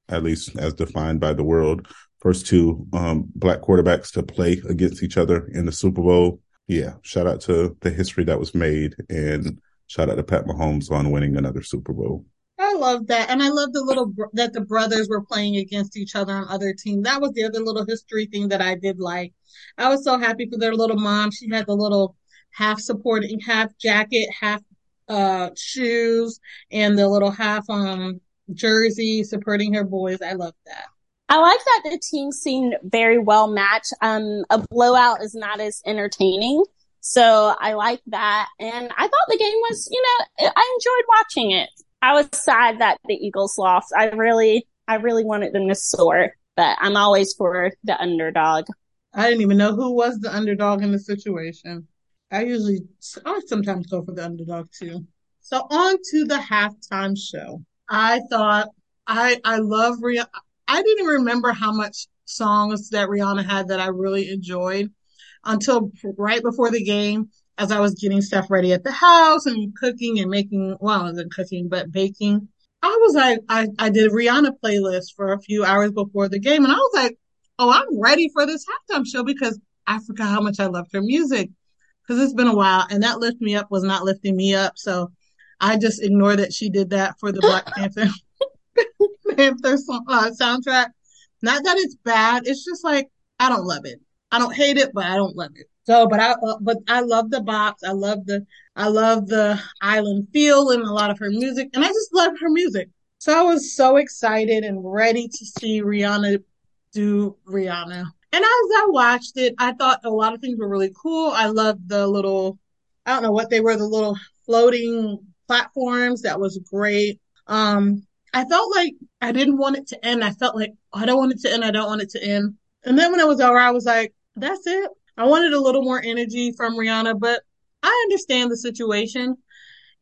at least as defined by the world, first two um, black quarterbacks to play against each other in the Super Bowl. Yeah, shout out to the history that was made and shout out to Pat Mahomes on winning another Super Bowl. I love that. And I love the little br- that the brothers were playing against each other on other teams. That was the other little history thing that I did like. I was so happy for their little mom. She had the little half supporting, half jacket, half uh shoes, and the little half um jersey supporting her boys. I love that. I like that the team seemed very well matched. Um, a blowout is not as entertaining. So I like that. And I thought the game was, you know, I enjoyed watching it. I was sad that the Eagles lost. I really, I really wanted them to soar, but I'm always for the underdog. I didn't even know who was the underdog in the situation. I usually, I sometimes go for the underdog too. So on to the halftime show. I thought I I love Rihanna. I didn't remember how much songs that Rihanna had that I really enjoyed until right before the game as I was getting stuff ready at the house and cooking and making, well, I wasn't cooking, but baking. I was like, I, I did a Rihanna playlist for a few hours before the game and I was like, oh, I'm ready for this halftime show because I forgot how much I loved her music because it's been a while and that lift me up was not lifting me up. So I just ignored that she did that for the Black [laughs] Panther Panther song, uh, soundtrack. Not that it's bad. It's just like, I don't love it. I don't hate it, but I don't love it. So, but I, uh, but I love the bops. I love the, I love the island feel and a lot of her music. And I just love her music. So I was so excited and ready to see Rihanna do Rihanna. And as I watched it, I thought a lot of things were really cool. I loved the little, I don't know what they were, the little floating platforms. That was great. Um, I felt like I didn't want it to end. I felt like oh, I don't want it to end. I don't want it to end. And then when it was over, I was like, that's it. I wanted a little more energy from Rihanna, but I understand the situation.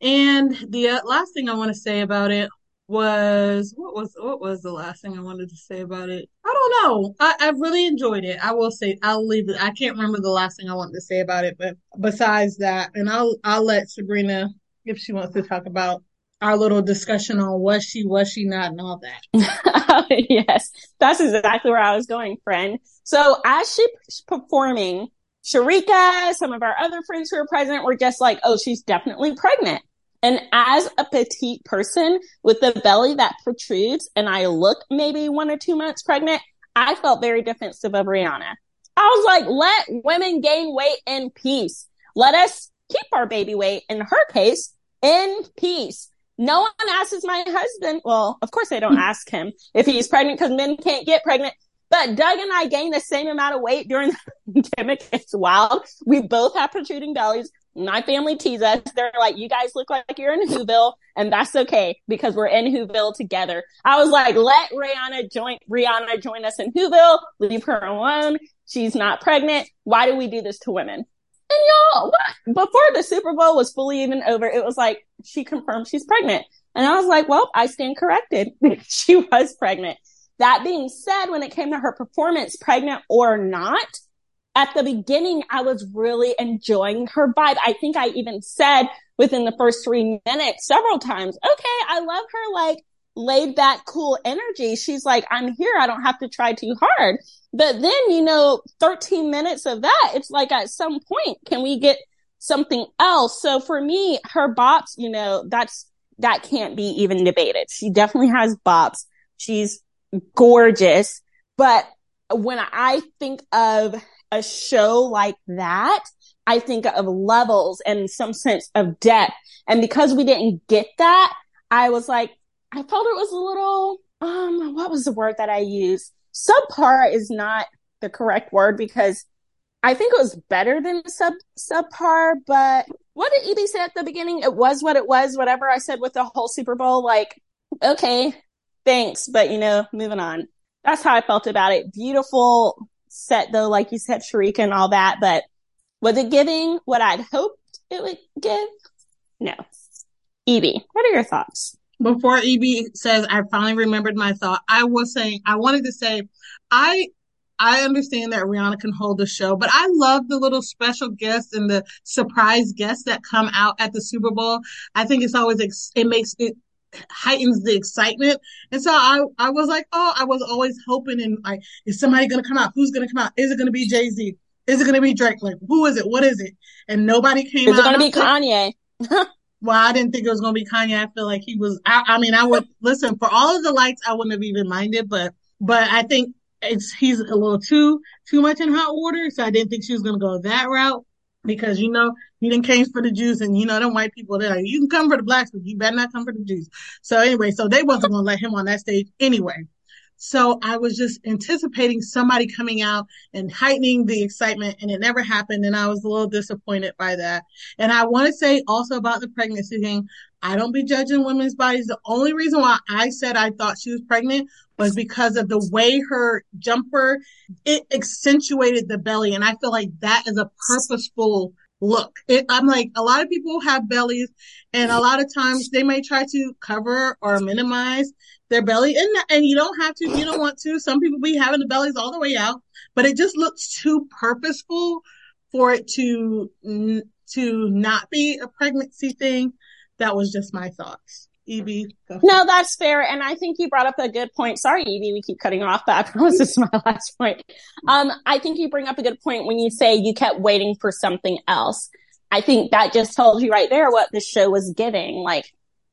And the uh, last thing I want to say about it was what was what was the last thing I wanted to say about it? I don't know. I, I really enjoyed it. I will say I'll leave it. I can't remember the last thing I wanted to say about it, but besides that, and I'll I'll let Sabrina if she wants to talk about our little discussion on was she, was she not, and all that. [laughs] yes, that's exactly where I was going, friend. So as she's performing, Sharika, some of our other friends who were present were just like, oh, she's definitely pregnant. And as a petite person with a belly that protrudes and I look maybe one or two months pregnant, I felt very defensive of Rihanna. I was like, let women gain weight in peace. Let us keep our baby weight, in her case, in peace. No one asks my husband. Well, of course they don't ask him if he's pregnant because men can't get pregnant. But Doug and I gained the same amount of weight during the [laughs] pandemic. It's wild. We both have protruding bellies. My family tease us. They're like, you guys look like you're in Whoville and that's okay because we're in Whoville together. I was like, let Rihanna join, Rihanna join us in Whoville. Leave her alone. She's not pregnant. Why do we do this to women? And y'all, what? Before the Super Bowl was fully even over, it was like, she confirmed she's pregnant. And I was like, well, I stand corrected. [laughs] she was pregnant. That being said, when it came to her performance, pregnant or not, at the beginning, I was really enjoying her vibe. I think I even said within the first three minutes several times, okay, I love her like laid back, cool energy. She's like, I'm here. I don't have to try too hard. But then, you know, 13 minutes of that, it's like at some point, can we get something else? So for me, her bops, you know, that's, that can't be even debated. She definitely has bops. She's gorgeous. But when I think of a show like that, I think of levels and some sense of depth. And because we didn't get that, I was like, I felt it was a little, um, what was the word that I used? Subpar is not the correct word because I think it was better than sub subpar, but what did EB say at the beginning? It was what it was, whatever I said with the whole Super Bowl, like, okay, thanks, but you know, moving on. That's how I felt about it. Beautiful set though, like you said, Sharika and all that, but was it giving what I'd hoped it would give? No. EB, what are your thoughts? Before EB says, I finally remembered my thought. I was saying, I wanted to say, I I understand that Rihanna can hold the show, but I love the little special guests and the surprise guests that come out at the Super Bowl. I think it's always, ex- it makes it heightens the excitement. And so I, I was like, oh, I was always hoping and like, is somebody going to come out? Who's going to come out? Is it going to be Jay Z? Is it going to be Drake? Like, who is it? What is it? And nobody came Is out. it going to be I was like, Kanye? [laughs] well, I didn't think it was going to be Kanye. I feel like he was, I, I mean, I would listen for all of the lights. I wouldn't have even minded, but, but I think it's, he's a little too, too much in hot water. So I didn't think she was going to go that route because, you know, he didn't came for the Jews and, you know, them white people, they're like, you can come for the blacks, but you better not come for the Jews. So anyway, so they wasn't going to let him on that stage anyway. So I was just anticipating somebody coming out and heightening the excitement and it never happened. And I was a little disappointed by that. And I want to say also about the pregnancy thing. I don't be judging women's bodies. The only reason why I said I thought she was pregnant was because of the way her jumper, it accentuated the belly. And I feel like that is a purposeful look. It, I'm like, a lot of people have bellies and a lot of times they may try to cover or minimize their belly and, and you don't have to, you don't want to. Some people be having the bellies all the way out, but it just looks too purposeful for it to, to not be a pregnancy thing. That was just my thoughts. EB. No, that's fair. And I think you brought up a good point. Sorry, EB, we keep cutting off, but I [laughs] promise this is my last point. Um, I think you bring up a good point when you say you kept waiting for something else. I think that just tells you right there what the show was giving. Like,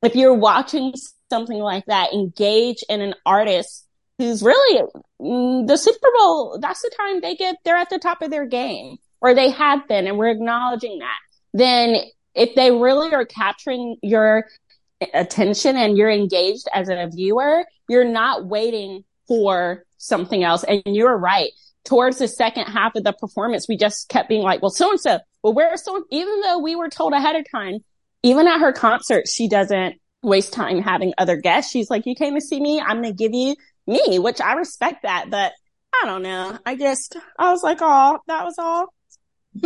if you're watching something like that, engage in an artist who's really mm, the Super Bowl, that's the time they get, they're at the top of their game or they have been and we're acknowledging that. Then if they really are capturing your attention and you're engaged as a viewer, you're not waiting for something else. And you're right. Towards the second half of the performance, we just kept being like, well, so and so, well, where's so, even though we were told ahead of time, even at her concert, she doesn't waste time having other guests. She's like, you came to see me. I'm going to give you me, which I respect that, but I don't know. I just, I was like, oh, that was all. [laughs]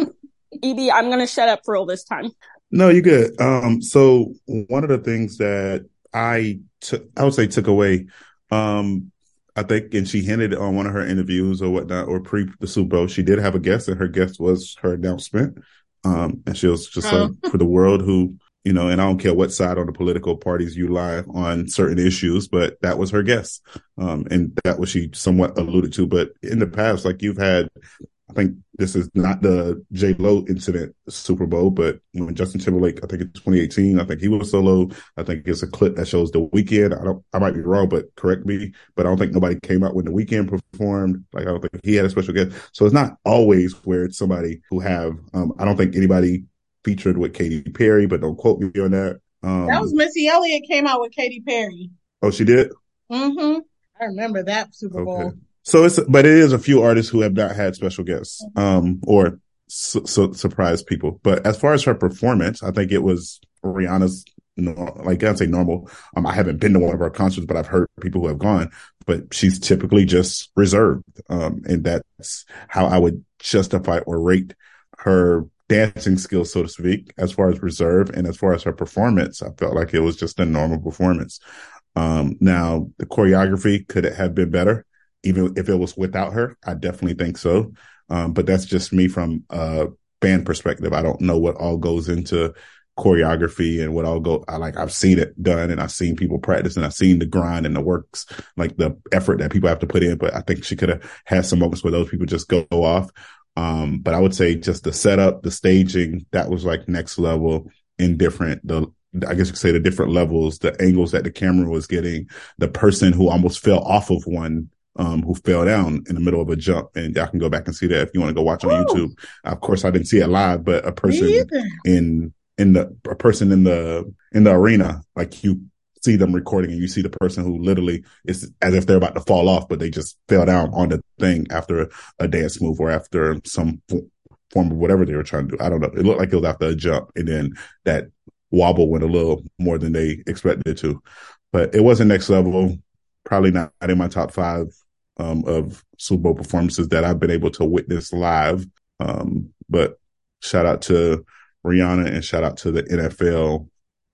EB, I'm going to shut up for all this time. No, you're good. Um, so one of the things that I took, I would say took away, um, I think, and she hinted on one of her interviews or whatnot, or pre the Super Bowl, she did have a guest, and her guest was her announcement. Um, and she was just Oh. like for the world who, you know, and I don't care what side on the political parties you lie on certain issues, but that was her guess. Um, and that was she somewhat alluded to. But in the past, like you've had, I think this is not the J Lo incident Super Bowl, but when Justin Timberlake, I think in 2018, I think he was solo. I think it's a clip that shows the Weeknd. I don't, I might be wrong, but correct me. But I don't think nobody came out when the Weeknd performed. Like I don't think he had a special guest. So it's not always where it's somebody who have. Um, I don't think anybody featured with Katy Perry, but don't quote me on that. Um, That was Missy Elliott came out with Katy Perry. oh, she did. Mm-hmm. I remember that Super Bowl. Okay. So it's, but it is a few artists who have not had special guests, um, or su- su- surprise people. But as far as her performance, I think it was Rihanna's, no, like I'd say normal. Um, I haven't been to one of her concerts, but I've heard people who have gone, but she's typically just reserved. Um, and that's how I would justify or rate her dancing skills, so to speak, as far as reserve and as far as her performance. I felt like it was just a normal performance. Um, now the choreography could it have been better? even if it was without her, I definitely think so. Um, but that's just me from a band perspective. I don't know what all goes into choreography and what all go. I like I've seen it done and I've seen people practice and I've seen the grind and the works, like the effort that people have to put in. But I think she could have had some moments where those people just go off. Um, but I would say just the setup, the staging, that was like next level in different. The I guess you could say the different levels, the angles that the camera was getting, the person who almost fell off of one um, who fell down in the middle of a jump. And y'all can go back and see that if you want to go watch on Oh. YouTube. Of course, I didn't see it live, but a person in, in the, a person in the, in the arena, like you see them recording and you see the person who literally is as if they're about to fall off, but they just fell down on the thing after a, dance move or after some fo- form of whatever they were trying to do. I don't know. It looked like it was after a jump and then that wobble went a little more than they expected it to, but it wasn't next level. Probably not in my top five um, of Super Bowl performances that I've been able to witness live. Um, but shout out to Rihanna and shout out to the NFL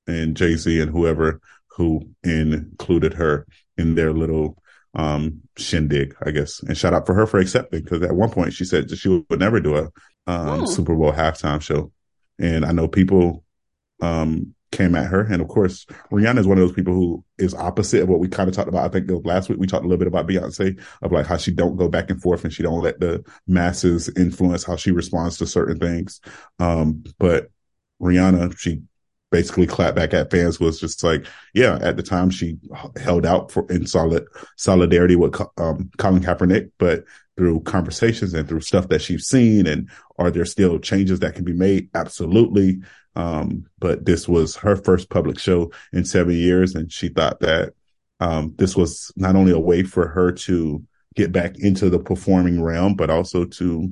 and Jay Z and whoever who included her in their little um, shindig, I guess. And shout out for her for accepting because at one point she said she would never do a um, hmm. Super Bowl halftime show. And I know people um, came at her. And of course, Rihanna is one of those people who is opposite of what we kind of talked about. I think last week we talked a little bit about Beyonce of like how she don't go back and forth and she don't let the masses influence how she responds to certain things. Um, but Rihanna, she basically clapped back at fans was just like, yeah, at the time she held out for in solid solidarity with um, Colin Kaepernick, but through conversations and through stuff that she's seen and are there still changes that can be made? Absolutely. Um, but this was her first public show in seven years. And she thought that, um, this was not only a way for her to get back into the performing realm, but also to,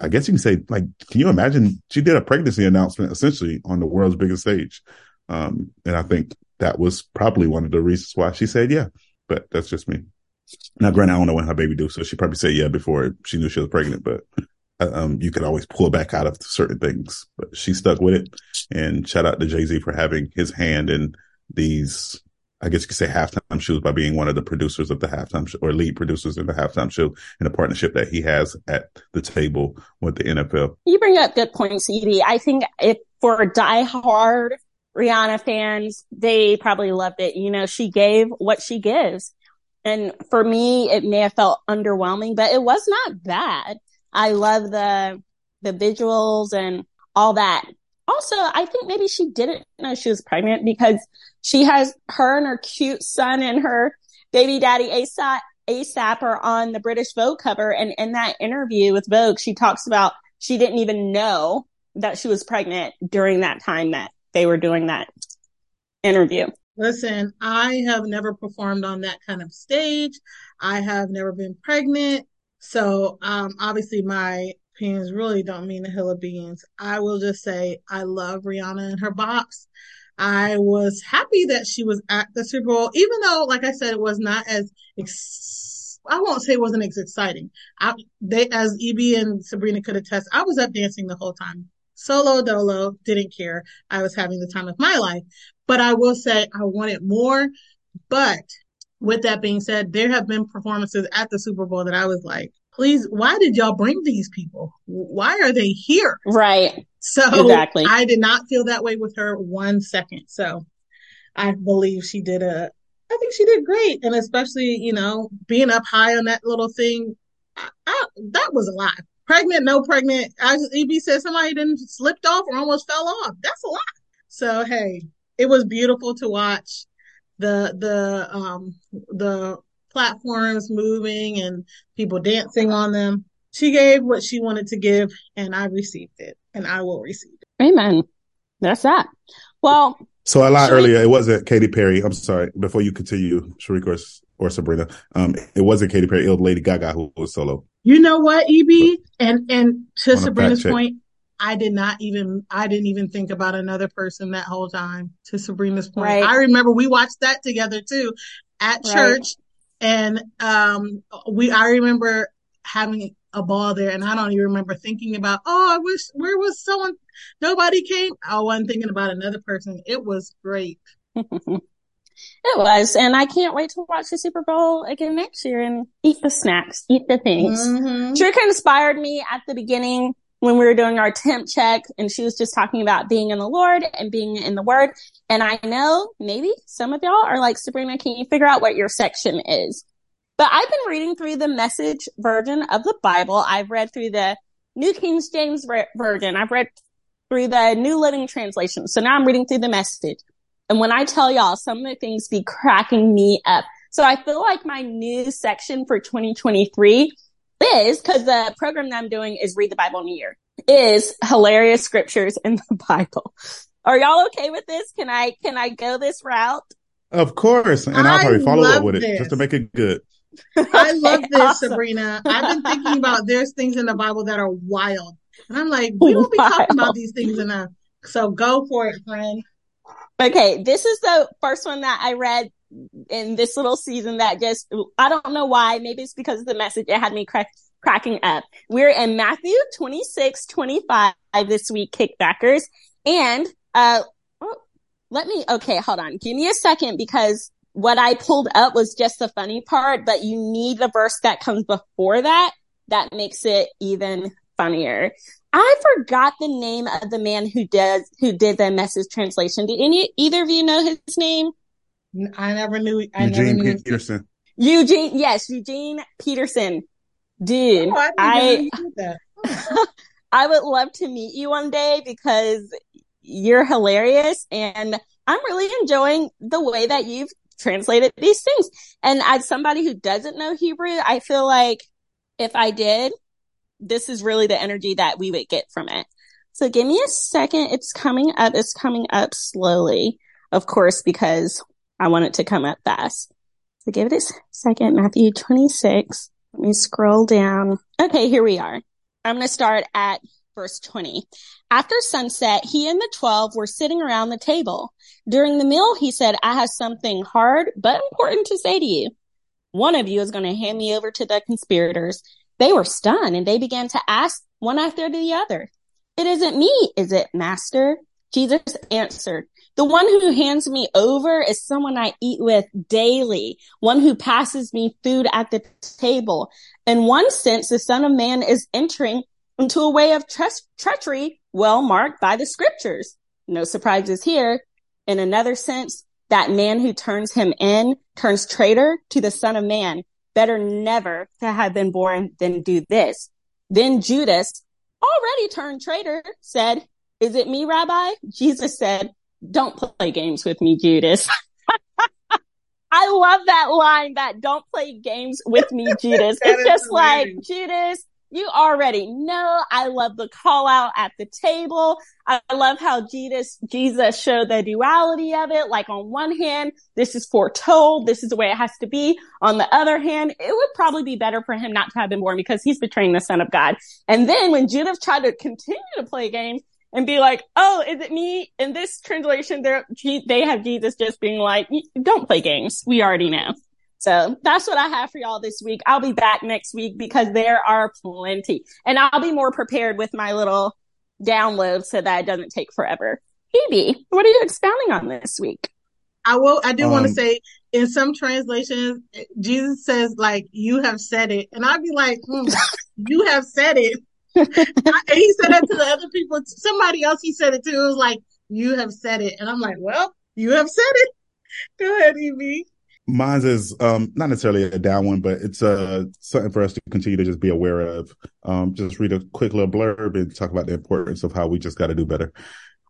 I guess you can say, like, can you imagine? She did a pregnancy announcement essentially on the world's biggest stage. Um, and I think that was probably one of the reasons why she said, yeah, but that's just me. Now, granted, I don't know when her baby do, so she probably said yeah before she knew she was pregnant, but uh, um, you could always pull back out of certain things. But she stuck with it. And shout out to Jay Z for having his hand in these, I guess you could say halftime shoes by being one of the producers of the halftime show or lead producers in the halftime show in a partnership that he has at the table with the NFL. You bring up good points, EB. I think if for die-hard Rihanna fans, they probably loved it. You know, she gave what she gives. And for me, it may have felt underwhelming, but it was not bad. I love the, the visuals and all that. Also, I think maybe she didn't know she was pregnant because she has her and her cute son and her baby daddy ASAP, ASAP are on the British Vogue cover. And in that interview with Vogue, she talks about she didn't even know that she was pregnant during that time that they were doing that interview. Listen, I have never performed on that kind of stage. I have never been pregnant. So, um, obviously my opinions really don't mean a hill of beans. I will just say I love Rihanna and her bops. I was happy that she was at the Super Bowl, even though, like I said, it was not as, ex- I won't say it wasn't as exciting. I, they, as EB and Sabrina could attest, I was up dancing the whole time. Solo dolo, didn't care. I was having the time of my life. But I will say I wanted more. But with that being said, there have been performances at the Super Bowl that I was like, please, why did y'all bring these people? Why are they here? Right. So exactly. I did not feel that way with her one second. So I believe she did a, I think she did great. And especially, you know, being up high on that little thing, I, I, that was a lot. Pregnant, no pregnant. As EB said, somebody didn't slipped off or almost fell off. That's a lot. So, hey, it was beautiful to watch the the um the platforms moving and people dancing on them. She gave what she wanted to give and I received it and I will receive it. Amen. That's that. Well, so I lied earlier. It wasn't Katy Perry. I'm sorry. Before you continue, Sharika or, or Sabrina, um, it wasn't Katy Perry. It was Lady Gaga who was solo. You know what, EB? And and to Sabrina's point, I did not even I didn't even think about another person that whole time. To Sabrina's point, right. I remember we watched that together too at right. church, and um, we I remember having a ball there, and I don't even remember thinking about oh I wish where was someone nobody came. I wasn't thinking about another person. It was great. [laughs] It was, and I can't wait to watch the Super Bowl again next year and eat the snacks, eat the things. Mm-hmm. Inspired me at the beginning when we were doing our temp check and she was just talking about being in the Lord and being in the word. And I know maybe some of y'all are like, Sabrina, can you figure out what your section is? But I've been reading through the message version of the Bible. I've read through the New King James version. I've read through the New Living Translation. So now I'm reading through the message. And when I tell y'all, some of the things be cracking me up. So I feel like my new section for 2023 is because the program that I'm doing is read the Bible in a year is hilarious scriptures in the [laughs] Bible. Are y'all okay with this? Can I, can I go this route? Of course. And I'll probably follow up with this. it just to make it good. [laughs] I love this, awesome. Sabrina. I've been thinking [laughs] about there's things in the Bible that are wild. And I'm like, we don't be talking about these things enough. So go for it, friend. Okay. This is the first one that I read in this little season that just, I don't know why. Maybe it's because of the message. It had me crack, cracking up. We're in Matthew 26, 25 this week, kickbackers. And, uh, oh, let me, okay, hold on. Give me a second because what I pulled up was just the funny part, but you need the verse that comes before that. That makes it even funnier. I forgot the name of the man who does who did the message translation. Did any either of you know his name? I never knew. I Eugene never knew. Peterson. Eugene, yes, Eugene Peterson. Dude, Oh, I, I didn't know you did that. [laughs] I would love to meet you one day because you're hilarious and I'm really enjoying the way that you've translated these things. And as somebody who doesn't know Hebrew, I feel like if I did, this is really the energy that we would get from it. So give me a second. It's coming up. It's coming up slowly, of course, because I want it to come up fast. So give it a second. Matthew 26. Let me scroll down. Okay, here we are. I'm going to start at verse 20. After sunset, he and the 12 were sitting around the table. During the meal, he said, I have something hard but important to say to you. One of you is going to hand me over to the conspirators. They were stunned and they began to ask one after the other, It isn't me, is it, master? Jesus answered, The one who hands me over is someone I eat with daily, one who passes me food at the table. In one sense, the Son of Man is entering into a way of tre- treachery well marked by the scriptures. No surprises here. In another sense, that man who turns him in turns traitor to the Son of Man. Better never to have been born than do this. Then Judas, already turned traitor, said, Is it me, Rabbi? Jesus said, Don't play games with me, Judas. [laughs] I love that line that don't play games with me, [laughs] Judas. It's just like. Judas, you already know. I love the call out at the table. I love how Jesus, Jesus showed the duality of it. Like on one hand, this is foretold. This is the way it has to be. On the other hand, it would probably be better for him not to have been born because he's betraying the son of God. And then when Judas tried to continue to play games and be like, Oh, is it me? In this translation, there, they have Jesus just being like, don't play games. We already know. So that's what I have for y'all this week. I'll be back next week because there are plenty and I'll be more prepared with my little download so that it doesn't take forever. Phoebe, what are you expounding on this week? I will. I do want to Um, say in some translations, Jesus says like, "You have said it," and I'd be like, hmm, "You have said it." And he said that to the other people. Somebody else, he said it to. It was like, "You have said it," and I'm like, "Well, you have said it." [laughs] Go ahead, EB. Mine's is um, not necessarily a down one, but it's uh, something for us to continue to just be aware of. Um, just read a quick little blurb and talk about the importance of how we just got to do better.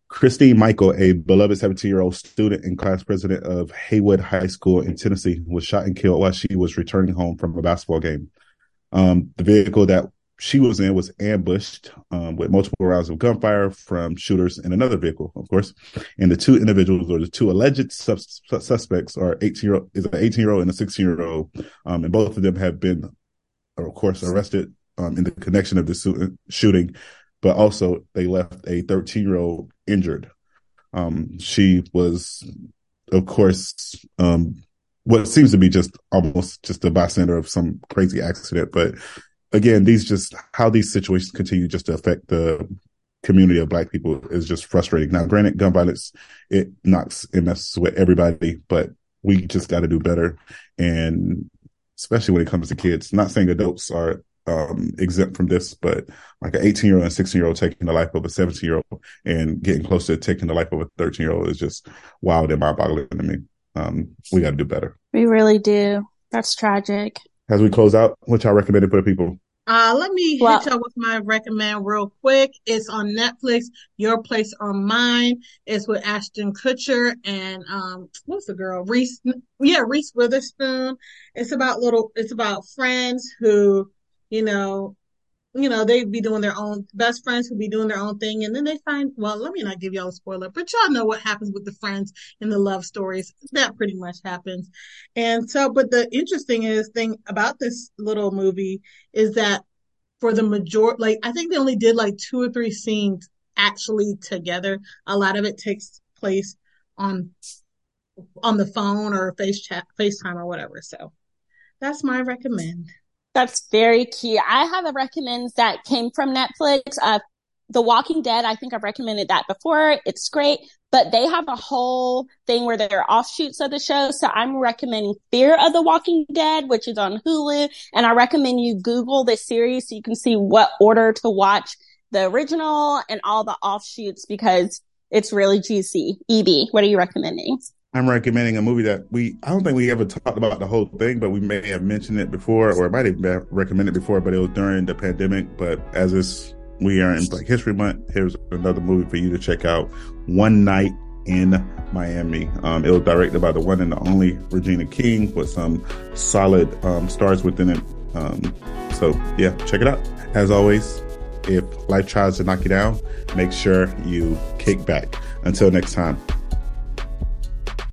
Christine Michael, a beloved 17 year old student and class president of Haywood High School in Tennessee, was shot and killed while she was returning home from a basketball game. Um, the vehicle that she was in was ambushed um, with multiple rounds of gunfire from shooters in another vehicle, of course. And the two individuals, or the two alleged sus- suspects, are 18 year old is an 18 year old and a 16 year old, um, and both of them have been, of course, arrested um, in the connection of the su- shooting. But also, they left a 13 year old injured. Um, she was, of course, um, what seems to be just almost just a bystander of some crazy accident. But again, these just how these situations continue just to affect the community of black people is just frustrating. Now, granted, gun violence, it knocks and messes with everybody, but we just got to do better. And especially when it comes to kids, not saying adults are um, exempt from this, but like an 18 year old and 16 year old taking the life of a 17 year old and getting close to taking the life of a 13 year old is just wild and mind boggling to me. Um, we got to do better. We really do. That's tragic. As we close out, what y'all recommended for the people? Uh, let me Well- hit y'all with my recommend real quick. It's on Netflix. Your Place or Mine. It's with Ashton Kutcher and um, what's the girl? Reese. Yeah, Reese Witherspoon. It's about little. It's about friends who, you know, you know, they'd be doing their own best friends who be doing their own thing, and then they find. Well, let me not give y'all a spoiler, but y'all know what happens with the friends in the love stories. That pretty much happens. And so, but the interesting is thing about this little movie is that for the major, like I think they only did like two or three scenes actually together. A lot of it takes place on on the phone or face chat, FaceTime or whatever. So that's my recommend. That's very key. I have a recommends that came from Netflix. Uh, The Walking Dead, I think I've recommended that before. It's great, but they have a whole thing where there are offshoots of the show. So I'm recommending Fear of the Walking Dead, which is on Hulu. And I recommend you Google this series so you can see what order to watch the original and all the offshoots because it's really juicy. EB, what are you recommending? I'm recommending a movie that we, I don't think we ever talked about the whole thing, but we may have mentioned it before, or it might have recommended before, but it was during the pandemic. But as this, we are in Black History Month, here's another movie for you to check out One Night in Miami. Um, it was directed by the one and the only Regina King with some solid um, stars within it. Um, so, yeah, check it out. As always, if life tries to knock you down, make sure you kick back. Until next time.